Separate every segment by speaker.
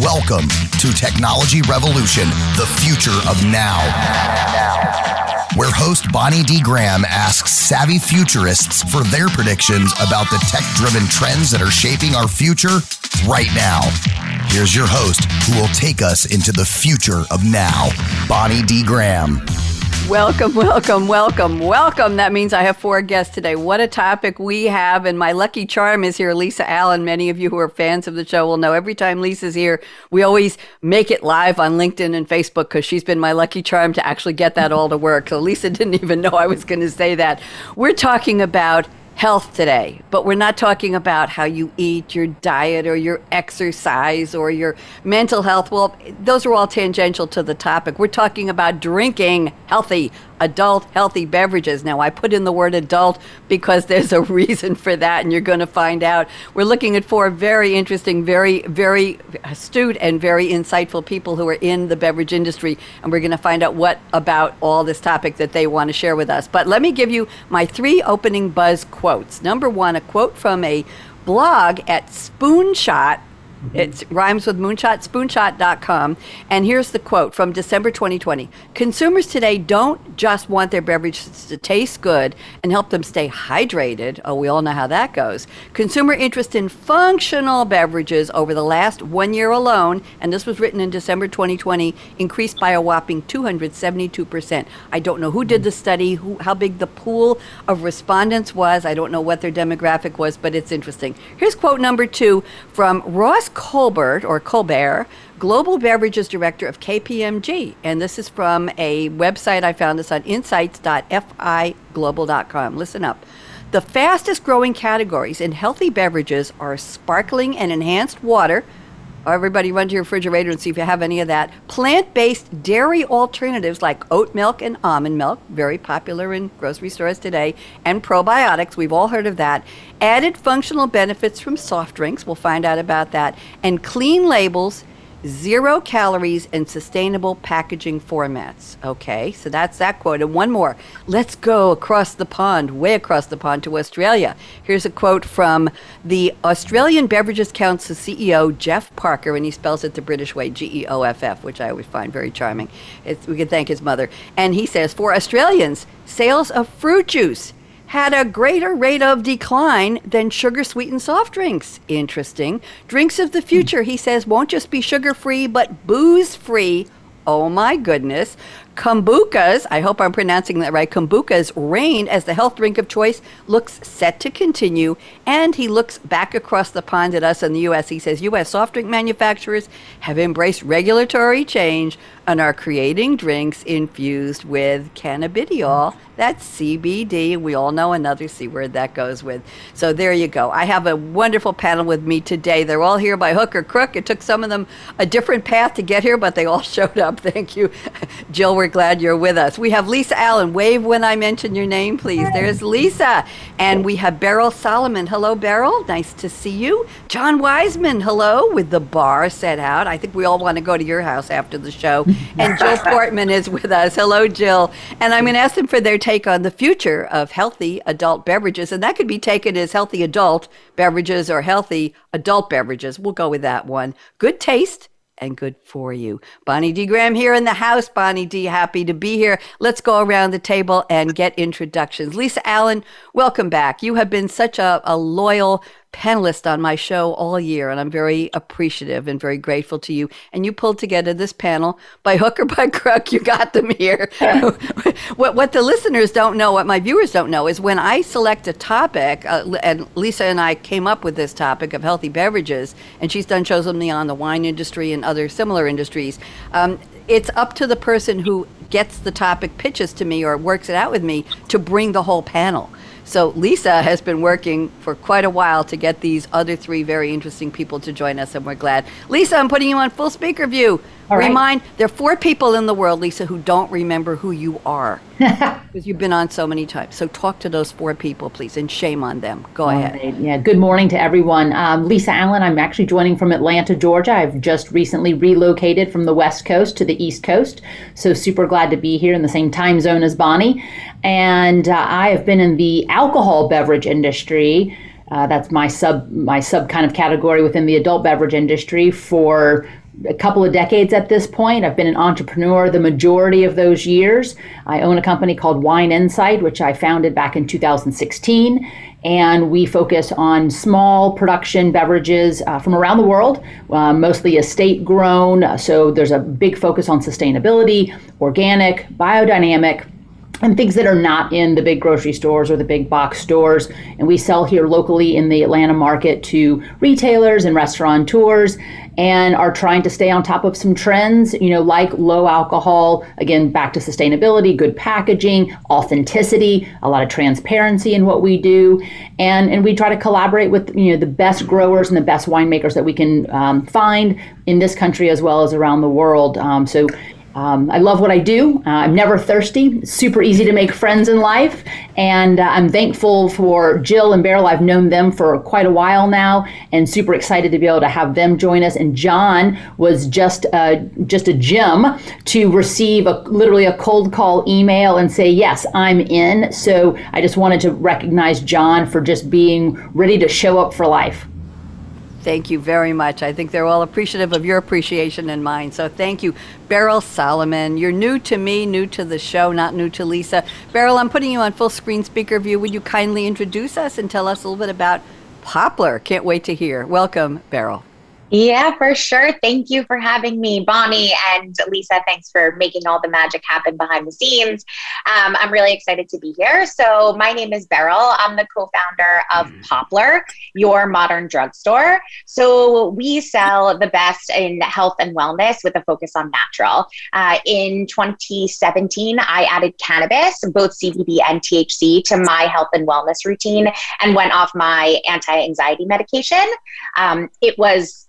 Speaker 1: Welcome to Technology Revolution, the future of now. Where host Bonnie D. Graham asks savvy futurists for their predictions about the tech driven trends that are shaping our future right now. Here's your host who will take us into the future of now, Bonnie D. Graham.
Speaker 2: Welcome, welcome, welcome, welcome. That means I have four guests today. What a topic we have. And my lucky charm is here, Lisa Allen. Many of you who are fans of the show will know every time Lisa's here, we always make it live on LinkedIn and Facebook because she's been my lucky charm to actually get that all to work. So Lisa didn't even know I was going to say that. We're talking about health today, but we're not talking about how you eat, your diet, or your exercise, or your mental health. Well, those are all tangential to the topic. We're talking about drinking healthy, adult healthy beverages. Now, I put in the word adult because there's a reason for that, and you're going to find out. We're looking at four very interesting, very, very astute, and very insightful people who are in the beverage industry, and we're going to find out what about all this topic that they want to share with us. But let me give you my three opening buzz quotes. Number one, a quote from a blog at Spoonshot Mm-hmm. it rhymes with moonshot, spoonshot.com. And here's the quote from December 2020 Consumers today don't just want their beverages to taste good and help them stay hydrated. Oh, we all know how that goes. Consumer interest in functional beverages over the last one year alone, and this was written in December 2020, increased by a whopping 272%. I don't know who did the study, who, how big the pool of respondents was. I don't know what their demographic was, but it's interesting. Here's quote number two from Ross Colbert or Colbert, Global Beverages Director of KPMG. And this is from a website I found this on insights.figlobal.com. Listen up. The fastest growing categories in healthy beverages are sparkling and enhanced water. Everybody run to your refrigerator and see if you have any of that. Plant based dairy alternatives like oat milk and almond milk, very popular in grocery stores today, and probiotics, we've all heard of that. Added functional benefits from soft drinks, we'll find out about that. And clean labels zero calories and sustainable packaging formats. Okay, so that's that quote. And one more. Let's go across the pond, way across the pond to Australia. Here's a quote from the Australian Beverages Council CEO, Geoff Parker, and he spells it the British way, G E O F F, which I always find very charming. It's, we can thank his mother. And he says, for Australians, sales of fruit juice had a greater rate of decline than sugar sweetened soft drinks. Interesting. Drinks of the future, he says, won't just be sugar free, but booze free. Oh my goodness. Kombuchas, I hope I'm pronouncing that right, Kombuchas reign as the health drink of choice, looks set to continue. And he looks back across the pond at us in the U.S. He says U.S. soft drink manufacturers have embraced regulatory change and are creating drinks infused with cannabidiol that's CBD. We all know another C word that goes with. So there you go. I have a wonderful panel with me today. They're all here by hook or crook. It took some of them a different path to get here, but they all showed up. Thank you. Jill, we're glad you're with us. We have Lisa Allen. Wave when I mention your name, please. There's Lisa. And we have Beryl Solomon. Hello, Beryl. Nice to see you. John Wiseman, hello, with the bar set out. I think we all want to go to your house after the show. And Jill Portman is with us. Hello, Jill. And I'm going to ask them for their take on the future of healthy adult beverages, and that could be taken as healthy adult beverages or healthy adult beverages. We'll go with that one. Good taste and good for you. Bonnie D. Graham here in the house. Bonnie D. Happy to be here. Let's go around the table and get introductions. Lisa Allen, welcome back. You have been such a, a loyal panelist on my show all year, and I'm very appreciative and very grateful to you. And you pulled together this panel by hook or by crook. You got them here. what, what the listeners don't know, what my viewers don't know, is when I select a topic, uh, and Lisa and I came up with this topic of healthy beverages, and she's done shows with me on the wine industry and other similar industries. Um, it's up to the person who gets the topic, pitches to me, or works it out with me to bring the whole panel. So Lisa has been working for quite a while to get these other three very interesting people to join us, and we're glad. Lisa, I'm putting you on full speaker view. All Remind right. there are four people in the world, Lisa, who don't remember who you are. because you've been on so many times. So talk to those four people, please, and shame on them. Go All ahead. Right.
Speaker 3: Yeah. Good morning to everyone. Um, Lisa Allen. I'm actually joining from Atlanta, Georgia. I've just recently relocated from the West Coast to the East Coast, so super glad to be here in the same time zone as Bonnie. And uh, I have been in the alcohol beverage industry. Uh, that's my sub my sub kind of category within the adult beverage industry for a couple of decades at this point. I've been an entrepreneur the majority of those years. I own a company called Wine Insight, which I founded back in 2016. And we focus on small production beverages uh, from around the world, uh, mostly estate grown. So there's a big focus on sustainability, organic, biodynamic, and things that are not in the big grocery stores or the big box stores. And we sell here locally in the Atlanta market to retailers and restaurateurs and are trying to stay on top of some trends, you know, like low alcohol, again, back to sustainability, good packaging, authenticity, a lot of transparency in what we do. And, and we try to collaborate with, you know, the best growers and the best winemakers that we can um, find in this country as well as around the world. Um, so um, I love what I do. Uh, I'm never thirsty. super easy to make friends in life. And uh, I'm thankful for Jill and Beryl. I've known them for quite a while now and super excited to be able to have them join us. And John was just, uh, just a gem to receive a, literally a cold call email and say, Yes, I'm in. So I just wanted to recognize John for just being ready to show up for life.
Speaker 2: Thank you very much. I think they're all appreciative of your appreciation and mine. So thank you, Beryl Solomon. You're new to me, new to the show, not new to Lisa. Beryl, I'm putting you on full screen speaker view. Would you kindly introduce us and tell us a little bit about Poplar? Can't wait to hear. Welcome, Beryl.
Speaker 4: Yeah, for sure. Thank you for having me, Bonnie and Lisa. Thanks for making all the magic happen behind the scenes. Um, I'm really excited to be here. So, my name is Beryl. I'm the co founder of mm. Poplar, your modern drugstore. So, we sell the best in health and wellness with a focus on natural. Uh, in 2017, I added cannabis, both CBD and THC, to my health and wellness routine and went off my anti anxiety medication. Um, it was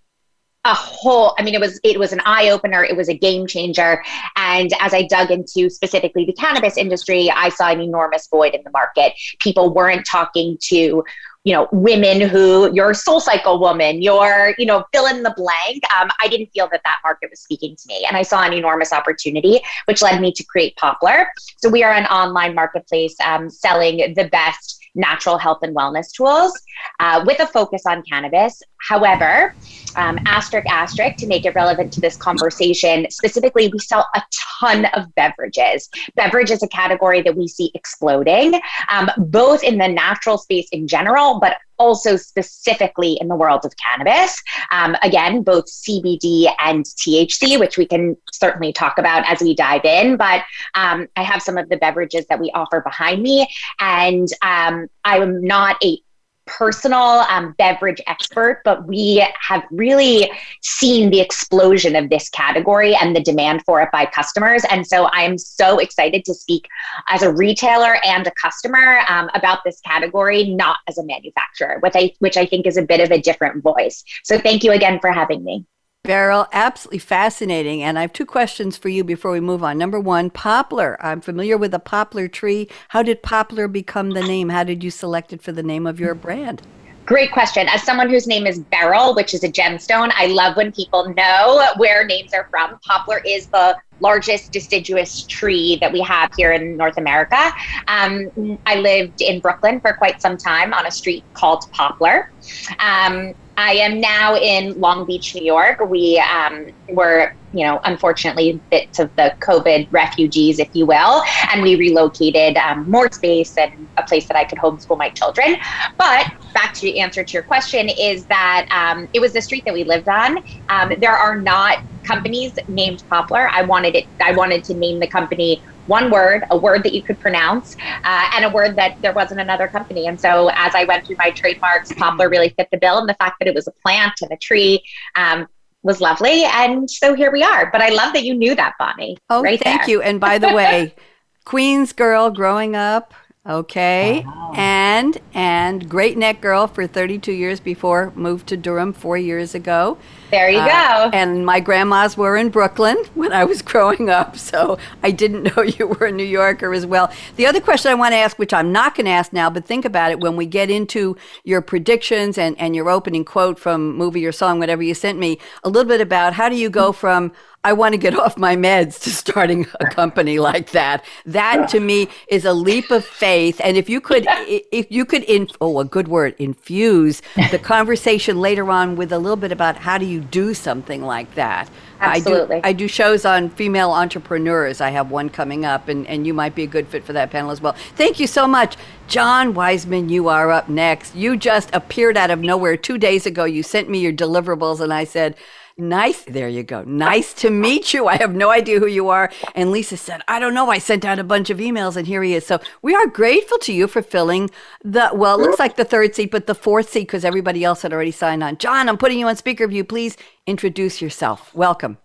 Speaker 4: a whole i mean it was it was an eye opener it was a game changer. And as i dug into specifically the cannabis industry i saw an enormous void in the market. People weren't talking to you know women who your SoulCycle woman. Your you know fill in the blank. Um, i didn't feel that that market was speaking to me. And i saw an enormous opportunity which led me to create poplar. So we are an online marketplace um, selling the best natural health and wellness tools uh, with a focus on cannabis. However, um, asterisk, asterisk, to make it relevant to this conversation, specifically, we sell a ton of beverages. Beverage is a category that we see exploding, um, both in the natural space in general, but also specifically in the world of cannabis. Um, again, both CBD and THC, which we can certainly talk about as we dive in. But um, I have some of the beverages that we offer behind me, and um, I am not a personal um, beverage expert, but we have really seen the explosion of this category and the demand for it by customers. And so I'm so excited to speak as a retailer and a customer um, about this category, not as a manufacturer, which I, which I think is a bit of a different voice. So thank you again for having me.
Speaker 2: Beryl, absolutely fascinating. And I have two questions for you before we move on. Number one, poplar. I'm familiar with the poplar tree. How did poplar become the name? How did you select it for the name of your brand?
Speaker 4: Great question. As someone whose name is Beryl, which is a gemstone, I love when people know where names are from. Poplar is the largest deciduous tree that we have here in North America. Um, I lived in Brooklyn for quite some time on a street called Poplar. Um, I am now in Long Beach, New York. We um, were, you know, unfortunately bits of the COVID refugees, if you will, and we relocated um, more space and a place that I could homeschool my children. But back to the answer to your question is that um, it was the street that we lived on. Um, there are not companies named Poplar. I wanted it. I wanted to name the company one word, a word that you could pronounce, uh, and a word that there wasn't another company. And so as I went through my trademarks, poplar really fit the bill. And the fact that it was a plant and a tree um, was lovely. And so here we are. But I love that you knew that, Bonnie.
Speaker 2: Oh, right thank there. you. And by the way, Queens girl growing up, Okay. Wow. And and Great Neck Girl for 32 years before moved to Durham 4 years ago.
Speaker 4: There you uh, go.
Speaker 2: And my grandmas were in Brooklyn when I was growing up, so I didn't know you were a New Yorker as well. The other question I want to ask, which I'm not going to ask now, but think about it when we get into your predictions and, and your opening quote from movie or song, whatever you sent me, a little bit about how do you go from I want to get off my meds to starting a company like that. That to me is a leap of faith. And if you could, if you could, in, oh, a good word, infuse the conversation later on with a little bit about how do you do something like that.
Speaker 4: Absolutely.
Speaker 2: I do, I do shows on female entrepreneurs. I have one coming up, and, and you might be a good fit for that panel as well. Thank you so much. John Wiseman, you are up next. You just appeared out of nowhere two days ago. You sent me your deliverables, and I said, Nice. There you go. Nice to meet you. I have no idea who you are. And Lisa said, I don't know. I sent out a bunch of emails and here he is. So we are grateful to you for filling the, well, it looks like the third seat, but the fourth seat because everybody else had already signed on. John, I'm putting you on speaker view. Please introduce yourself. Welcome.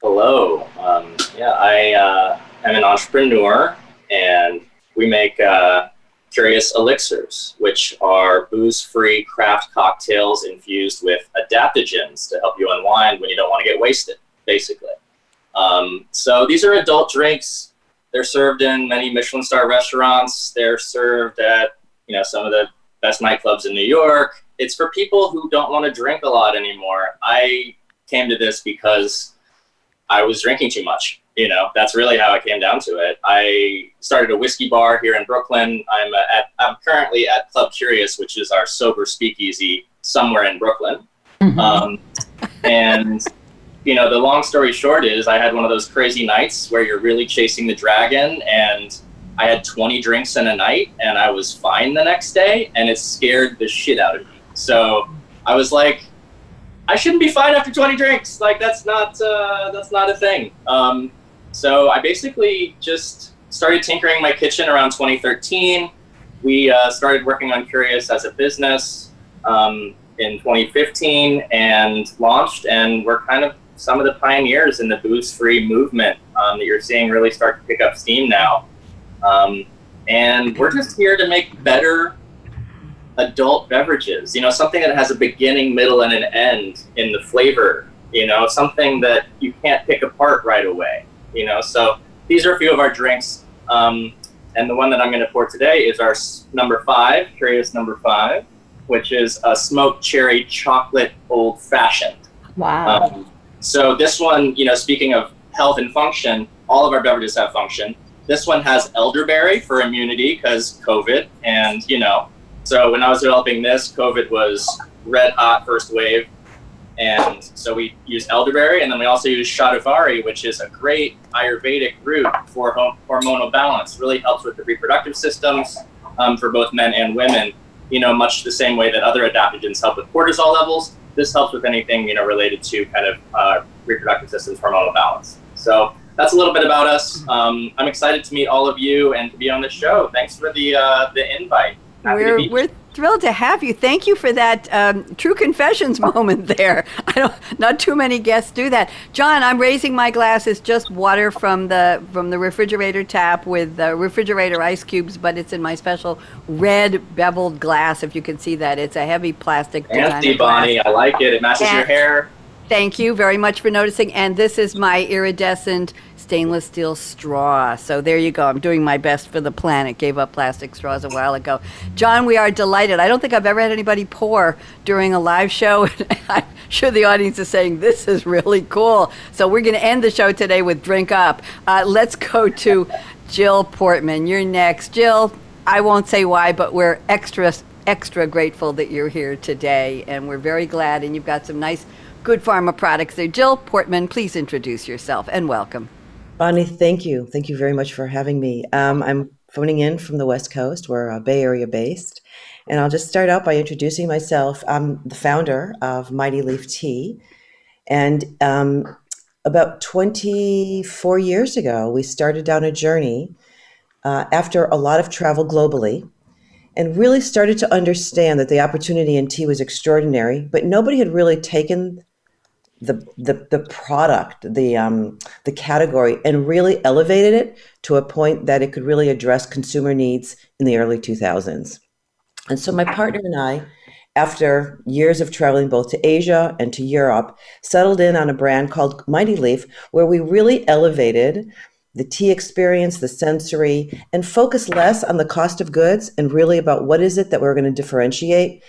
Speaker 5: Hello. Um, yeah, I uh, am an entrepreneur and we make uh, Curious Elixirs, which are booze free craft cocktails infused with adaptogens to help you unwind when you don't want to get wasted, basically. Um, so these are adult drinks. They're served in many Michelin star restaurants. They're served at you know some of the best nightclubs in New York. It's for people who don't want to drink a lot anymore. I came to this because I was drinking too much you know that's really how it came down to it i started a whiskey bar here in brooklyn i'm at i'm currently at club curious which is our sober speakeasy somewhere in brooklyn mm-hmm. um, and you know the long story short is i had one of those crazy nights where you're really chasing the dragon and i had 20 drinks in a night and i was fine the next day and it scared the shit out of me so i was like I shouldn't be fine after 20 drinks. Like that's not uh, that's not a thing. Um, so I basically just started tinkering my kitchen around 2013. We uh, started working on Curious as a business um, in 2015 and launched, and we're kind of some of the pioneers in the booze-free movement um, that you're seeing really start to pick up steam now. Um, and we're just here to make better adult beverages. You know, something that has a beginning, middle, and an end in the flavor. You know, something that you can't pick apart right away you know. So these are a few of our drinks. Um, and the one that I'm going to pour today is our number five, Curious number five, which is a smoked cherry chocolate old fashioned.
Speaker 3: Wow. Um,
Speaker 5: so this one, you know, speaking of health and function, all of our beverages have function. This one has elderberry for immunity because COVID, and you know, so when I was developing this, COVID was red hot first wave. And so we use elderberry, and then we also use shatavari, which is a great Ayurvedic root for hormonal balance. Really helps with the reproductive systems um, for both men and women. You know, much the same way that other adaptogens help with cortisol levels. This helps with anything you know related to kind of uh, reproductive systems, hormonal balance. So that's a little bit about us. Um, I'm excited to meet all of you and to be on the show. Thanks for the uh, the invite.
Speaker 2: Happy we're, we're thrilled to have you. Thank you for that um, true confessions moment there. I don't, not too many guests do that. John, I'm raising my glass. It's just water from the from the refrigerator tap with uh, refrigerator ice cubes, but it's in my special red beveled glass. If you can see that, it's a heavy plastic.
Speaker 5: Fancy, Bonnie. I like it. It matches and your hair.
Speaker 2: Thank you very much for noticing. And this is my iridescent stainless steel straw. So there you go. I'm doing my best for the planet. Gave up plastic straws a while ago. John, we are delighted. I don't think I've ever had anybody pour during a live show. I'm sure the audience is saying this is really cool. So we're going to end the show today with Drink Up. Uh, let's go to Jill Portman. You're next. Jill, I won't say why, but we're extra extra grateful that you're here today, and we're very glad. And you've got some nice, good pharma products there. Jill Portman, please introduce yourself and welcome.
Speaker 6: Bonnie, thank you. Thank you very much for having me. Um, I'm phoning in from the West Coast. We're uh, Bay Area based. And I'll just start out by introducing myself. I'm the founder of Mighty Leaf Tea. And um, about 24 years ago, we started down a journey uh, after a lot of travel globally and really started to understand that the opportunity in tea was extraordinary, but nobody had really taken the the, the product, the um, the category, and really elevated it to a point that it could really address consumer needs in the early 2000s. And so my partner and I, after years of traveling both to Asia and to Europe, settled in on a brand called Mighty Leaf, where we really elevated the tea experience, the sensory, and focus less on the cost of goods and really about what is it that we're going to differentiate.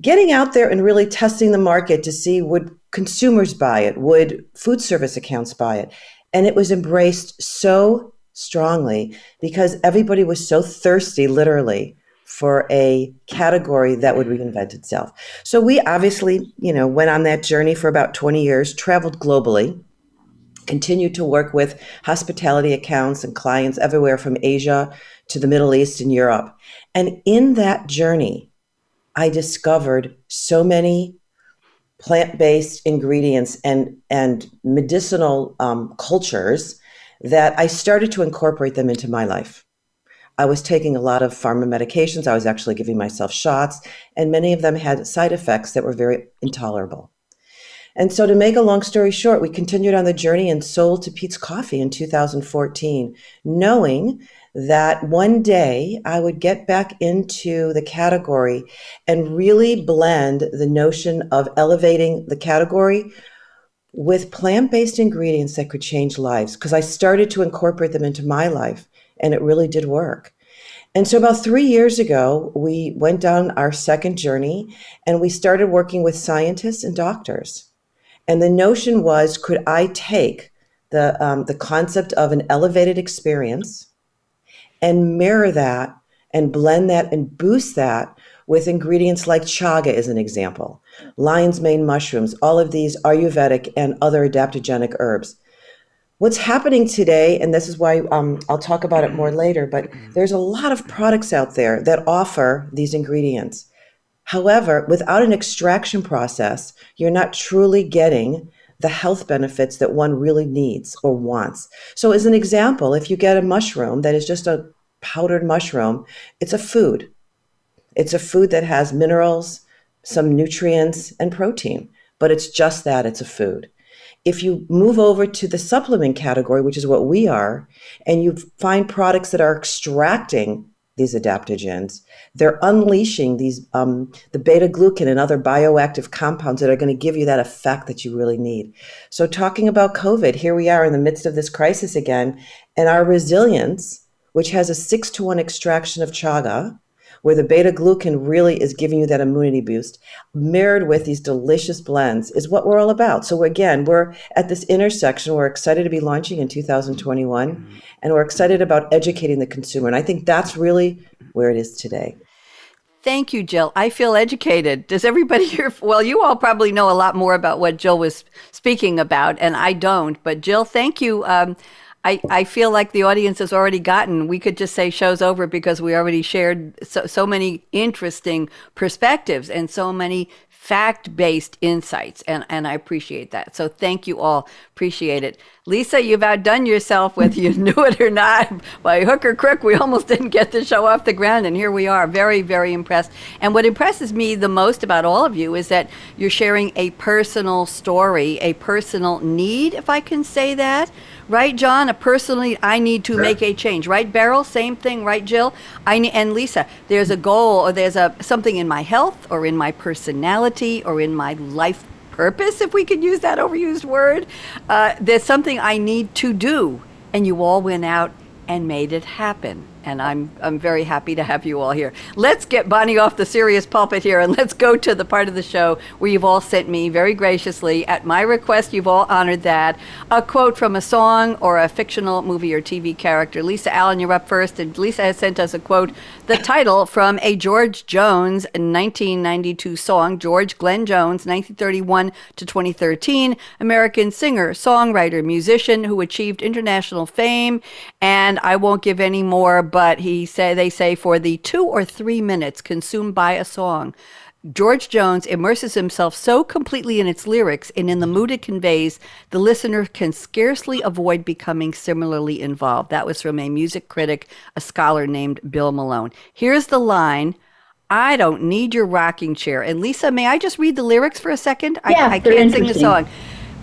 Speaker 6: Getting out there and really testing the market to see would consumers buy it, would food service accounts buy it. And it was embraced so strongly because everybody was so thirsty, literally, for a category that would reinvent itself. So we obviously, you know, went on that journey for about 20 years, traveled globally, continued to work with hospitality accounts and clients everywhere from Asia to the Middle East and Europe. And in that journey, I discovered so many plant-based ingredients and and medicinal um, cultures that I started to incorporate them into my life. I was taking a lot of pharma medications. I was actually giving myself shots, and many of them had side effects that were very intolerable. And so, to make a long story short, we continued on the journey and sold to Peet's Coffee in 2014, knowing that one day I would get back into the category and really blend the notion of elevating the category with plant based ingredients that could change lives. Because I started to incorporate them into my life, and it really did work. And so, about three years ago, we went down our second journey and we started working with scientists and doctors and the notion was could I take the, um, the concept of an elevated experience and mirror that and blend that and boost that with ingredients like chaga as an example, lion's mane mushrooms, all of these Ayurvedic and other adaptogenic herbs. What's happening today, and this is why um, I'll talk about it more later, but there's a lot of products out there that offer these ingredients. However, without an extraction process, you're not truly getting the health benefits that one really needs or wants. So, as an example, if you get a mushroom that is just a powdered mushroom, it's a food. It's a food that has minerals, some nutrients, and protein, but it's just that it's a food. If you move over to the supplement category, which is what we are, and you find products that are extracting these adaptogens. They're unleashing these um, the beta glucan and other bioactive compounds that are going to give you that effect that you really need. So, talking about COVID, here we are in the midst of this crisis again, and our resilience, which has a six to one extraction of chaga, where the beta glucan really is giving you that immunity boost, mirrored with these delicious blends, is what we're all about. So, again, we're at this intersection. We're excited to be launching in 2021, mm-hmm. and we're excited about educating the consumer. And I think that's really where it is today.
Speaker 2: Thank you, Jill. I feel educated. Does everybody here? Well, you all probably know a lot more about what Jill was speaking about, and I don't. But Jill, thank you. Um, I, I feel like the audience has already gotten, we could just say show's over because we already shared so, so many interesting perspectives and so many fact based insights. And, and I appreciate that. So thank you all. Appreciate it. Lisa, you've outdone yourself whether you knew it or not. By hook or crook, we almost didn't get the show off the ground. And here we are, very, very impressed. And what impresses me the most about all of you is that you're sharing a personal story, a personal need, if I can say that right, John? A personally, I need to sure. make a change, right, Beryl? Same thing, right, Jill? I ne- and Lisa. There's a goal, or there's a something in my health, or in my personality, or in my life purpose, if we could use that overused word. Uh, there's something I need to do, and you all went out and made it happen and I'm I'm very happy to have you all here. Let's get Bonnie off the serious pulpit here and let's go to the part of the show where you've all sent me very graciously at my request you've all honored that a quote from a song or a fictional movie or TV character. Lisa Allen, you're up first and Lisa has sent us a quote the title from a George Jones 1992 song, George Glenn Jones 1931 to 2013, American singer, songwriter, musician who achieved international fame. And I won't give any more but he say they say for the two or three minutes consumed by a song, George Jones immerses himself so completely in its lyrics and in the mood it conveys, the listener can scarcely avoid becoming similarly involved. That was from a music critic, a scholar named Bill Malone. Here's the line I don't need your rocking chair. And Lisa, may I just read the lyrics for a second?
Speaker 3: Yeah,
Speaker 2: I, I can't sing the song.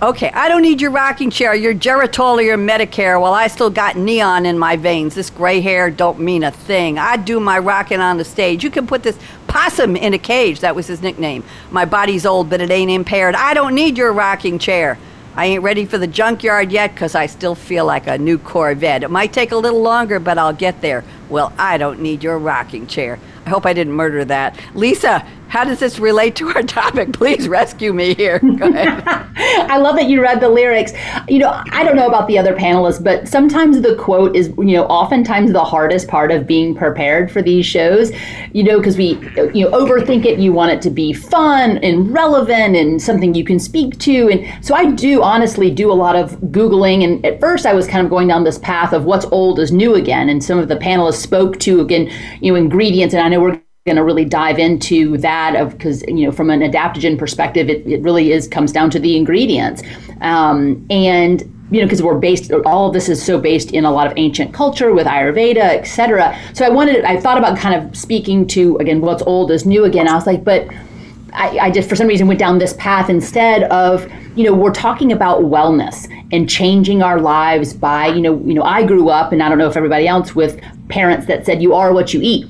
Speaker 2: Okay, I don't need your rocking chair, your Geritol or your Medicare. Well, I still got neon in my veins. This gray hair don't mean a thing. I do my rocking on the stage. You can put this possum in a cage. That was his nickname. My body's old, but it ain't impaired. I don't need your rocking chair. I ain't ready for the junkyard yet because I still feel like a new Corvette. It might take a little longer, but I'll get there. Well, I don't need your rocking chair. I hope I didn't murder that. Lisa, how does this relate to our topic? Please rescue me here.
Speaker 3: I love that you read the lyrics. You know, I don't know about the other panelists, but sometimes the quote is, you know, oftentimes the hardest part of being prepared for these shows, you know, because we, you know, overthink it. You want it to be fun and relevant and something you can speak to. And so I do honestly do a lot of Googling. And at first I was kind of going down this path of what's old is new again. And some of the panelists spoke to, again, you know, ingredients. And I know we're going to really dive into that of because you know from an adaptogen perspective it, it really is comes down to the ingredients. Um, and you know because we're based all of this is so based in a lot of ancient culture with ayurveda etc so i wanted i thought about kind of speaking to again what's old is new again. I was like but I, I, just for some reason went down this path instead of you know we're talking about wellness and changing our lives by you know you know I grew up and I don't know if everybody else with parents that said you are what you eat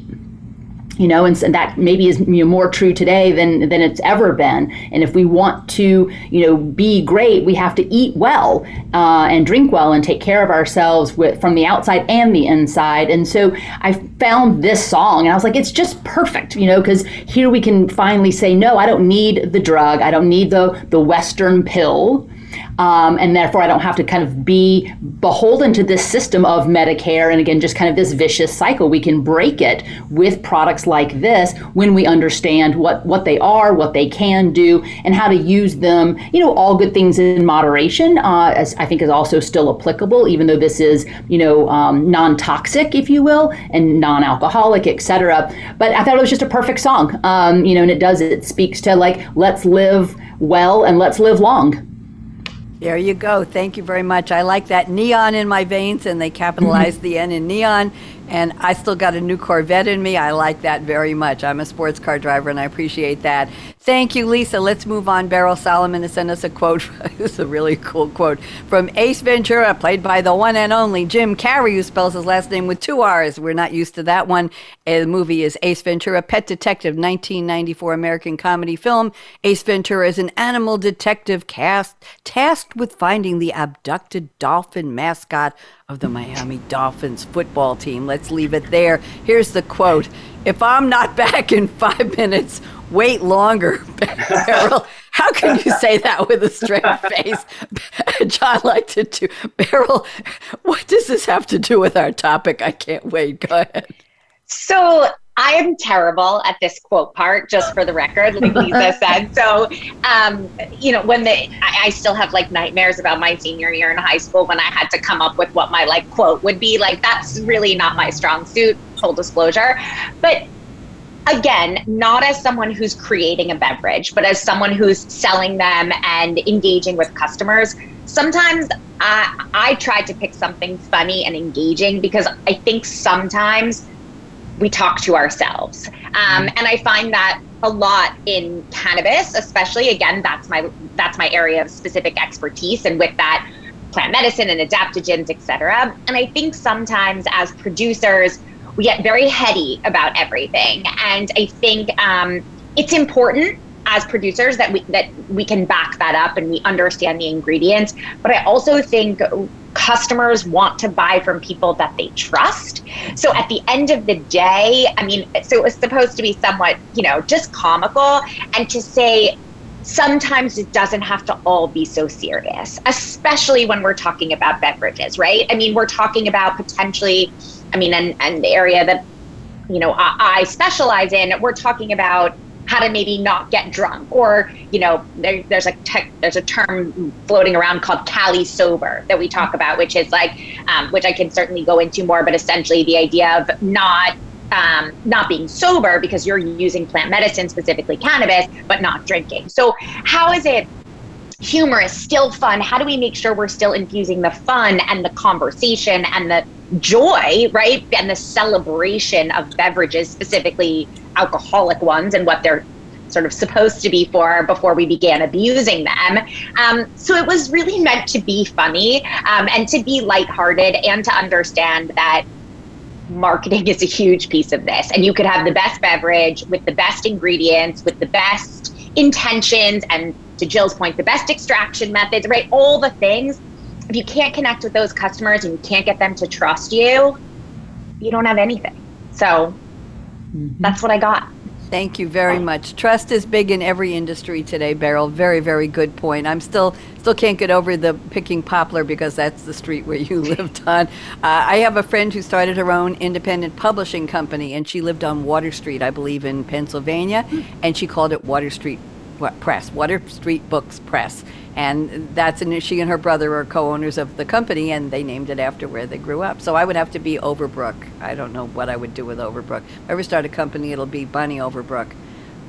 Speaker 3: you know, and, and that maybe is you know, more true today than than it's ever been. And if we want to, you know, be great, we have to eat well uh, and drink well and take care of ourselves with from the outside and the inside. And so I found this song, and I was like, it's just perfect, you know, because here we can finally say, no, I don't need the drug, I don't need the the Western pill. Um, and therefore I don't have to kind of be beholden to this system of Medicare and again just kind of this vicious cycle. We can break it with products like this when we understand what what they are, what they can do, and how to use them. You know, all good things in moderation, uh, as I think is also still applicable, even though this is you know um, non-toxic, if you will, and non-alcoholic, etc. But I thought it was just a perfect song. Um, you know, and it does it speaks to like let's live well and let's live long.
Speaker 2: There you go. Thank you very much. I like that neon in my veins, and they capitalized the N in neon. And I still got a new Corvette in me. I like that very much. I'm a sports car driver, and I appreciate that. Thank you, Lisa. Let's move on. Beryl Solomon has sent us a quote. this is a really cool quote from Ace Ventura, played by the one and only Jim Carrey, who spells his last name with two R's. We're not used to that one. The movie is Ace Ventura, Pet Detective, 1994 American comedy film. Ace Ventura is an animal detective cast tasked with finding the abducted dolphin mascot of the Miami Dolphins football team. Let's leave it there. Here's the quote If I'm not back in five minutes, wait longer. Beryl, how can you say that with a straight face? John liked it too. Beryl, what does this have to do with our topic? I can't wait. Go ahead.
Speaker 4: So I am terrible at this quote part, just for the record, like Lisa said. So, um, you know, when the I, I, still have like nightmares about my senior year in high school when I had to come up with what my like quote would be. Like that's really not my strong suit. Full disclosure, but again, not as someone who's creating a beverage, but as someone who's selling them and engaging with customers. Sometimes I, I try to pick something funny and engaging because I think sometimes we talk to ourselves. Um, and I find that a lot in cannabis, especially again, that's my that's my area of specific expertise. And with that, plant medicine and adaptogens, et cetera. And I think sometimes as producers, we get very heady about everything. And I think um, it's important as producers that we that we can back that up and we understand the ingredients. But I also think customers want to buy from people that they trust. So at the end of the day, I mean, so it was supposed to be somewhat, you know, just comical and to say sometimes it doesn't have to all be so serious, especially when we're talking about beverages, right? I mean, we're talking about potentially, I mean, and, and the area that, you know, I, I specialize in, we're talking about how to maybe not get drunk or you know there, there's a tech, there's a term floating around called cali sober that we talk about which is like um, which i can certainly go into more but essentially the idea of not um, not being sober because you're using plant medicine specifically cannabis but not drinking. So how is it humorous still fun? How do we make sure we're still infusing the fun and the conversation and the joy right? And the celebration of beverages specifically alcoholic ones and what they're sort of supposed to be for before we began abusing them. Um, so it was really meant to be funny um, and to be lighthearted and to understand that marketing is a huge piece of this. And you could have the best beverage with the best ingredients, with the best intentions, and to Jill's point, the best extraction methods, right? All the things. If you can't connect with those customers and you can't get them to trust you, you don't have anything. So mm-hmm. that's what I got.
Speaker 2: Thank you very much. Trust is big in every industry today, Beryl. Very, very good point. I'm still still can't get over the picking poplar because that's the street where you lived on. Uh, I have a friend who started her own independent publishing company, and she lived on Water Street, I believe, in Pennsylvania, and she called it Water Street What press, Water Street Books Press and that's an she and her brother are co-owners of the company and they named it after where they grew up so i would have to be overbrook i don't know what i would do with overbrook if i ever start a company it'll be bunny overbrook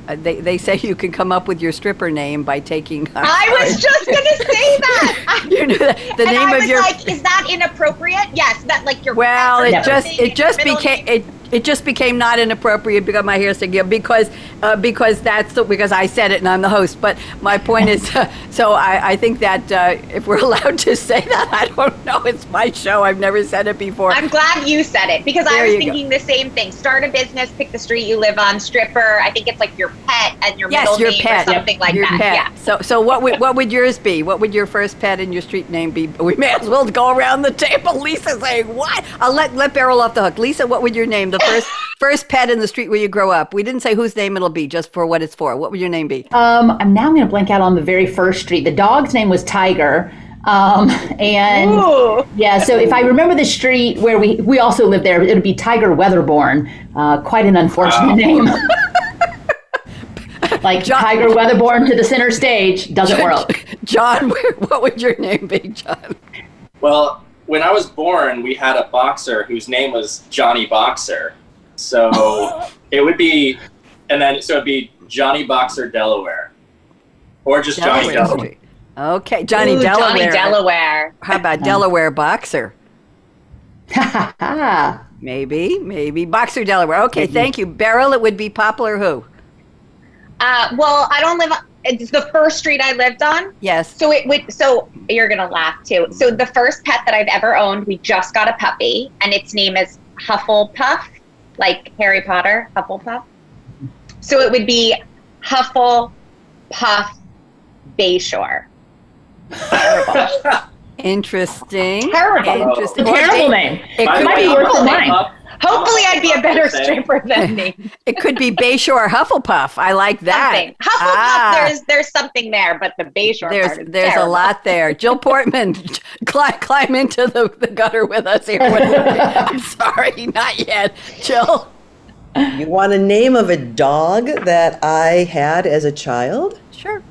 Speaker 2: uh, they, they say you can come up with your stripper name by taking.
Speaker 4: Uh, I was just gonna say that. you that. The and name I of your. Like, is that inappropriate? Yes, that like your.
Speaker 2: Well, it just it just became it it just became not inappropriate because my hair sticking because uh, because that's the, because I said it and I'm the host. But my point is, uh, so I, I think that uh, if we're allowed to say that, I don't know. It's my show. I've never said it before.
Speaker 4: I'm glad you said it because there I was thinking go. the same thing. Start a business, pick the street you live on, stripper. I think it's like your pet and your
Speaker 2: yes,
Speaker 4: middle
Speaker 2: your
Speaker 4: name
Speaker 2: pet.
Speaker 4: or something
Speaker 2: yep.
Speaker 4: like
Speaker 2: your
Speaker 4: that.
Speaker 2: Pet.
Speaker 4: Yeah.
Speaker 2: So so what would what would yours be? What would your first pet and your street name be? We may as well go around the table. Lisa saying what? I'll let let Beryl off the hook. Lisa, what would your name? The first first pet in the street where you grow up. We didn't say whose name it'll be, just for what it's for. What would your name be?
Speaker 3: Um, I'm now going to blank out on the very first street. The dog's name was Tiger. Um, and Ooh. yeah, so if I remember the street where we we also lived there, it would be Tiger Weatherborn. Uh, quite an unfortunate wow. name. like John, Tiger Weatherborn to the center stage doesn't
Speaker 2: John,
Speaker 3: work.
Speaker 2: John, what would your name be, John?
Speaker 5: Well, when I was born, we had a boxer whose name was Johnny Boxer. So it would be, and then so it'd be Johnny Boxer Delaware, or just Delaware Johnny Delaware.
Speaker 2: Okay, Johnny Ooh, Delaware.
Speaker 4: Johnny Delaware.
Speaker 2: How about Delaware Boxer? maybe, maybe Boxer Delaware. Okay, thank you, Beryl. It would be Poplar who?
Speaker 4: Uh, well, I don't live. It's the first street I lived on.
Speaker 2: Yes.
Speaker 4: So it would. So you're gonna laugh too. So the first pet that I've ever owned, we just got a puppy, and its name is Hufflepuff like Harry Potter, Hufflepuff. So it would be Hufflepuff Bayshore.
Speaker 2: Interesting.
Speaker 4: Terrible.
Speaker 2: Interesting.
Speaker 3: Terrible name.
Speaker 2: It could be
Speaker 3: worse than mine.
Speaker 4: Hopefully, I'd be a better stripper than me.
Speaker 2: it could be Bayshore Hufflepuff. I like that.
Speaker 4: Something. Hufflepuff. Ah. There's there's something there, but the Bayshore
Speaker 2: there's
Speaker 4: part
Speaker 2: there's
Speaker 4: terrible.
Speaker 2: a lot there. Jill Portman, climb, climb into the, the gutter with us here. I'm sorry, not yet, Jill.
Speaker 6: You want a name of a dog that I had as a child?
Speaker 2: Sure.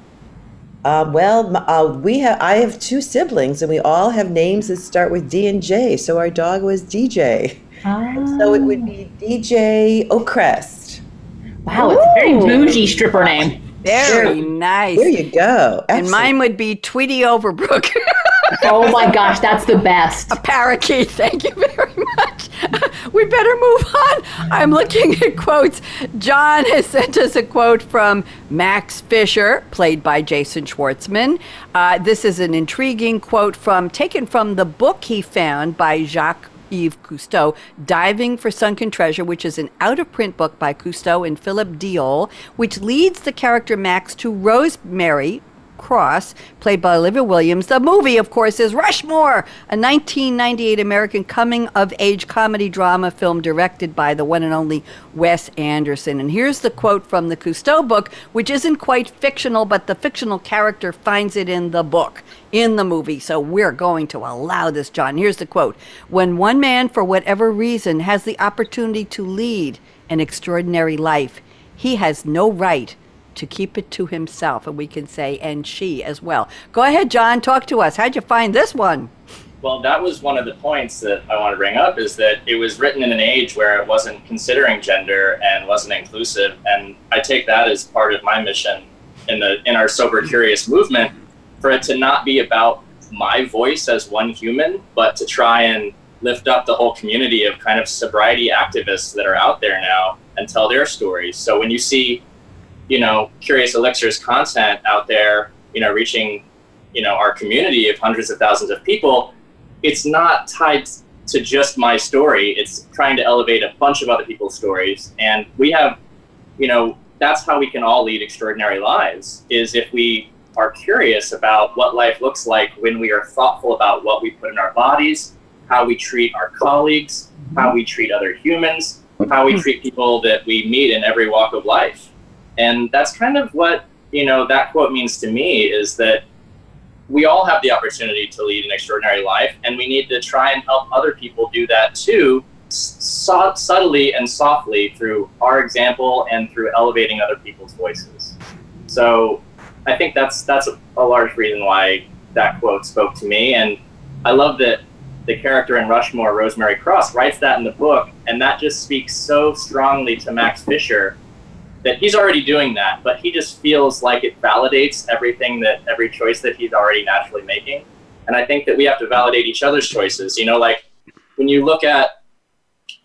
Speaker 6: Uh, well, uh, we have. I have two siblings, and we all have names that start with D and J. So our dog was DJ. Oh. So it would be DJ O'Crest.
Speaker 3: Wow, it's a very bougie stripper name.
Speaker 2: Very nice.
Speaker 6: There you go.
Speaker 2: Excellent. And mine would be Tweety Overbrook.
Speaker 3: oh my gosh, that's the best.
Speaker 2: A parakeet. Thank you very much. we better move on. I'm looking at quotes. John has sent us a quote from Max Fisher, played by Jason Schwartzman. Uh, this is an intriguing quote from taken from the book he found by Jacques Yves Cousteau, Diving for Sunken Treasure, which is an out of print book by Cousteau and Philip Deol, which leads the character Max to Rosemary, Cross, played by Olivia Williams. The movie, of course, is Rushmore, a 1998 American coming of age comedy drama film directed by the one and only Wes Anderson. And here's the quote from the Cousteau book, which isn't quite fictional, but the fictional character finds it in the book, in the movie. So we're going to allow this, John. Here's the quote When one man, for whatever reason, has the opportunity to lead an extraordinary life, he has no right to keep it to himself. And we can say, and she as well. Go ahead, John, talk to us. How'd you find this one?
Speaker 5: Well, that was one of the points that I want to bring up is that it was written in an age where it wasn't considering gender and wasn't inclusive. And I take that as part of my mission in the in our sober curious movement for it to not be about my voice as one human, but to try and lift up the whole community of kind of sobriety activists that are out there now and tell their stories. So when you see, you know, Curious Elixir's content out there, you know, reaching, you know, our community of hundreds of thousands of people, it's not tied to just my story. It's trying to elevate a bunch of other people's stories. And we have, you know, that's how we can all lead extraordinary lives is if we are curious about what life looks like when we are thoughtful about what we put in our bodies, how we treat our colleagues, how we treat other humans, how we hmm. treat people that we meet in every walk of life. And that's kind of what, you know, that quote means to me is that we all have the opportunity to lead an extraordinary life, and we need to try and help other people do that too, so- subtly and softly through our example and through elevating other people's voices. So I think that's that's a, a large reason why that quote spoke to me, and I love that the character in Rushmore, Rosemary Cross, writes that in the book, and that just speaks so strongly to Max Fisher that he's already doing that, but he just feels like it validates everything that every choice that he's already naturally making. And I think that we have to validate each other's choices. You know, like when you look at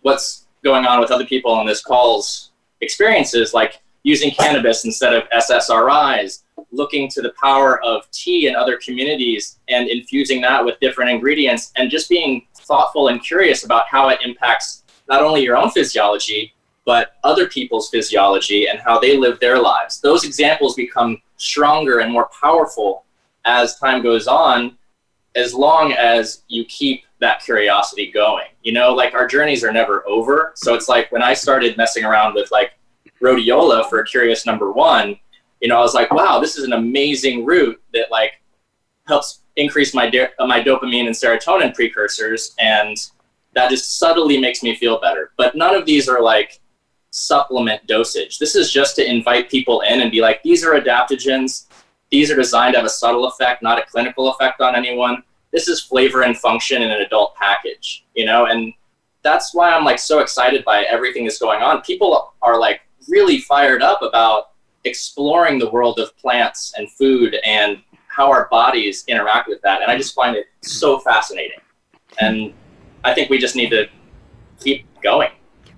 Speaker 5: what's going on with other people on this call's experiences, like using cannabis instead of SSRIs, looking to the power of tea in other communities and infusing that with different ingredients, and just being thoughtful and curious about how it impacts not only your own physiology, but other people's physiology and how they live their lives. Those examples become stronger and more powerful as time goes on, as long as you keep that curiosity going. You know, like our journeys are never over. So it's like when I started messing around with like rhodiola for Curious Number One, you know, I was like, wow, this is an amazing root that like helps increase my my dopamine and serotonin precursors, and that just subtly makes me feel better. But none of these are like supplement dosage. This is just to invite people in and be like, these are adaptogens. These are designed to have a subtle effect, not a clinical effect on anyone. This is flavor and function in an adult package, you know, and that's why I'm like so excited by everything that's going on. People are like really fired up about exploring the world of plants and food and how our bodies interact with that. And I just find it so fascinating. And I think we just need to keep going.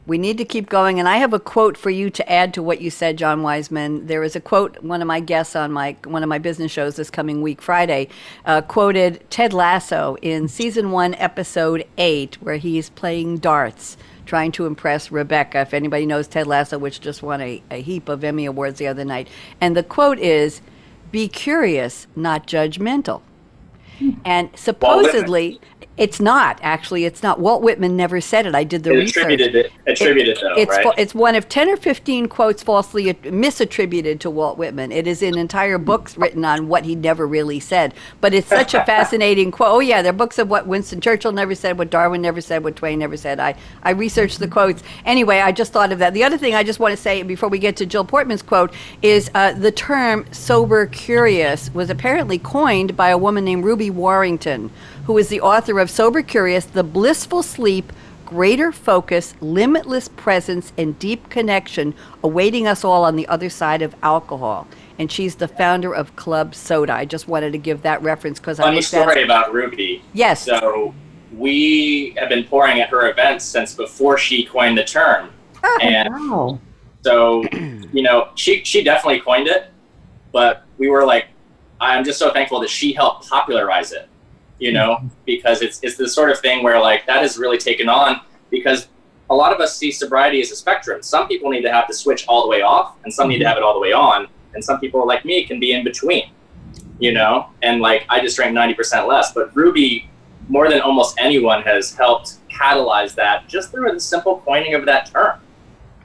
Speaker 2: We need to keep going. And I have a quote for you to add to what you said, John Wiseman. There is a quote, one of my guests on my one of my business shows this coming week, Friday, uh, quoted Ted Lasso in season one, episode eight, where he's playing darts trying to impress Rebecca. If anybody knows Ted Lasso, which just won a, a heap of Emmy Awards the other night. And the quote is Be curious, not judgmental. Hmm. And supposedly, it's not actually. It's not. Walt Whitman never said it. I did the
Speaker 5: it
Speaker 2: research.
Speaker 5: Attributed it. Attributed it, though,
Speaker 2: it's
Speaker 5: right?
Speaker 2: it's one of ten or fifteen quotes falsely misattributed to Walt Whitman. It is in entire books written on what he never really said. But it's such a fascinating quote. Oh yeah, there are books of what Winston Churchill never said, what Darwin never said, what Twain never said. I I researched the quotes. Anyway, I just thought of that. The other thing I just want to say before we get to Jill Portman's quote is uh, the term sober curious was apparently coined by a woman named Ruby Warrington who is the author of Sober Curious The Blissful Sleep, Greater Focus, Limitless Presence, and Deep Connection awaiting us all on the other side of alcohol. And she's the founder of Club Soda. I just wanted to give that reference because I
Speaker 5: Funny story about Ruby.
Speaker 2: Yes.
Speaker 5: So we have been pouring at her events since before she coined the term.
Speaker 3: Oh,
Speaker 5: and
Speaker 3: wow.
Speaker 5: so, you know, she, she definitely coined it, but we were like, I'm just so thankful that she helped popularize it you know, because it's it's the sort of thing where like that has really taken on because a lot of us see sobriety as a spectrum. Some people need to have the switch all the way off, and some need to mm-hmm. have it all the way on, and some people like me can be in between, you know. And like I just drank ninety percent less, but Ruby, more than almost anyone, has helped catalyze that just through the simple coining of that term,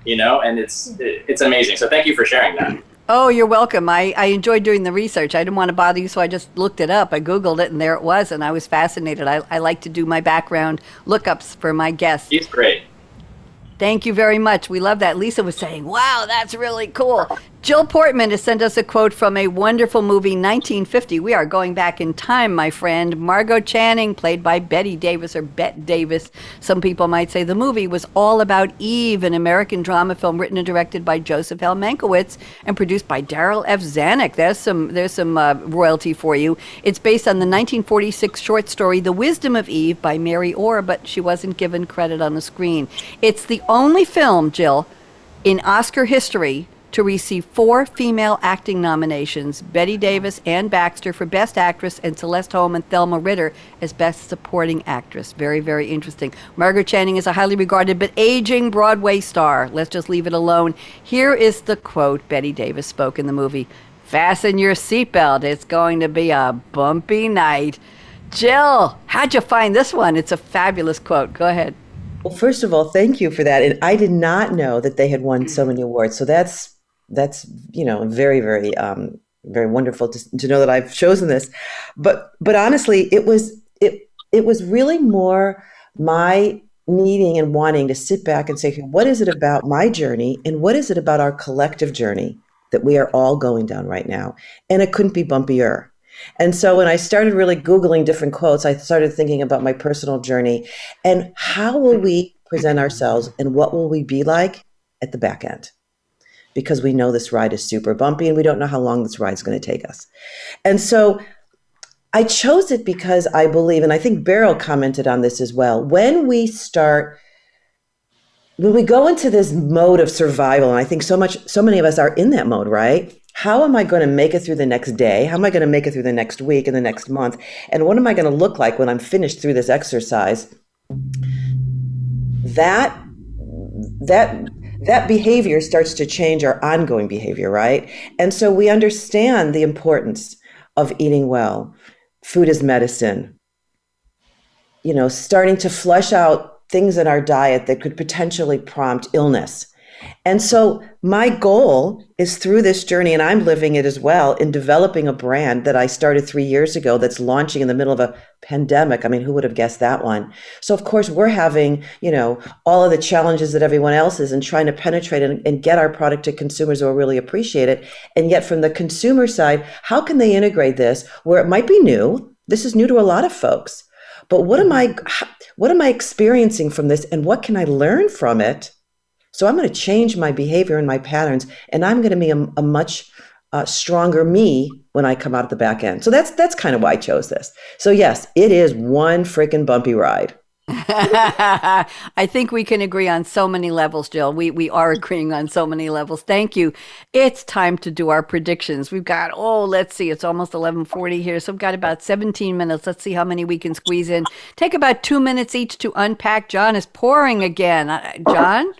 Speaker 5: you know. And it's it's amazing. So thank you for sharing that.
Speaker 2: Oh, you're welcome. I, I enjoyed doing the research. I didn't want to bother you, so I just looked it up. I Googled it, and there it was, and I was fascinated. I, I like to do my background lookups for my guests.
Speaker 5: He's great.
Speaker 2: Thank you very much. We love that. Lisa was saying, wow, that's really cool. Jill Portman has sent us a quote from a wonderful movie, 1950. We are going back in time, my friend. Margo Channing, played by Betty Davis or Bet Davis. Some people might say the movie was all about Eve, an American drama film written and directed by Joseph L. Mankiewicz and produced by Darryl F. Zanuck. There's some there's some uh, royalty for you. It's based on the 1946 short story The Wisdom of Eve by Mary Orr, but she wasn't given credit on the screen. It's the only film, Jill, In Oscar history, to receive four female acting nominations Betty Davis, Anne Baxter for Best Actress, and Celeste Holm and Thelma Ritter as Best Supporting Actress. Very, very interesting. Margaret Channing is a highly regarded but aging Broadway star. Let's just leave it alone. Here is the quote Betty Davis spoke in the movie Fasten your seatbelt. It's going to be a bumpy night. Jill, how'd you find this one? It's a fabulous quote. Go ahead.
Speaker 6: Well, first of all, thank you for that. And I did not know that they had won so many awards. So that's that's you know very very um, very wonderful to, to know that I've chosen this. But but honestly, it was it it was really more my needing and wanting to sit back and say, what is it about my journey and what is it about our collective journey that we are all going down right now? And it couldn't be bumpier. And so when I started really Googling different quotes, I started thinking about my personal journey and how will we present ourselves and what will we be like at the back end? Because we know this ride is super bumpy and we don't know how long this ride is going to take us. And so I chose it because I believe, and I think Beryl commented on this as well, when we start when we go into this mode of survival, and I think so much, so many of us are in that mode, right? How am I going to make it through the next day? How am I going to make it through the next week and the next month? And what am I going to look like when I'm finished through this exercise? That that that behavior starts to change our ongoing behavior, right? And so we understand the importance of eating well. Food is medicine. You know, starting to flush out things in our diet that could potentially prompt illness. And so my goal is through this journey, and I'm living it as well in developing a brand that I started three years ago that's launching in the middle of a pandemic. I mean, who would have guessed that one? So of course we're having, you know, all of the challenges that everyone else is and trying to penetrate and, and get our product to consumers who will really appreciate it. And yet from the consumer side, how can they integrate this where it might be new? This is new to a lot of folks. But what am I what am I experiencing from this and what can I learn from it? So I'm going to change my behavior and my patterns, and I'm going to be a, a much uh, stronger me when I come out at the back end. So that's that's kind of why I chose this. So yes, it is one freaking bumpy ride.
Speaker 2: I think we can agree on so many levels, Jill. We we are agreeing on so many levels. Thank you. It's time to do our predictions. We've got oh, let's see, it's almost 11:40 here. So we've got about 17 minutes. Let's see how many we can squeeze in. Take about 2 minutes each to unpack. John is pouring again. Uh, John?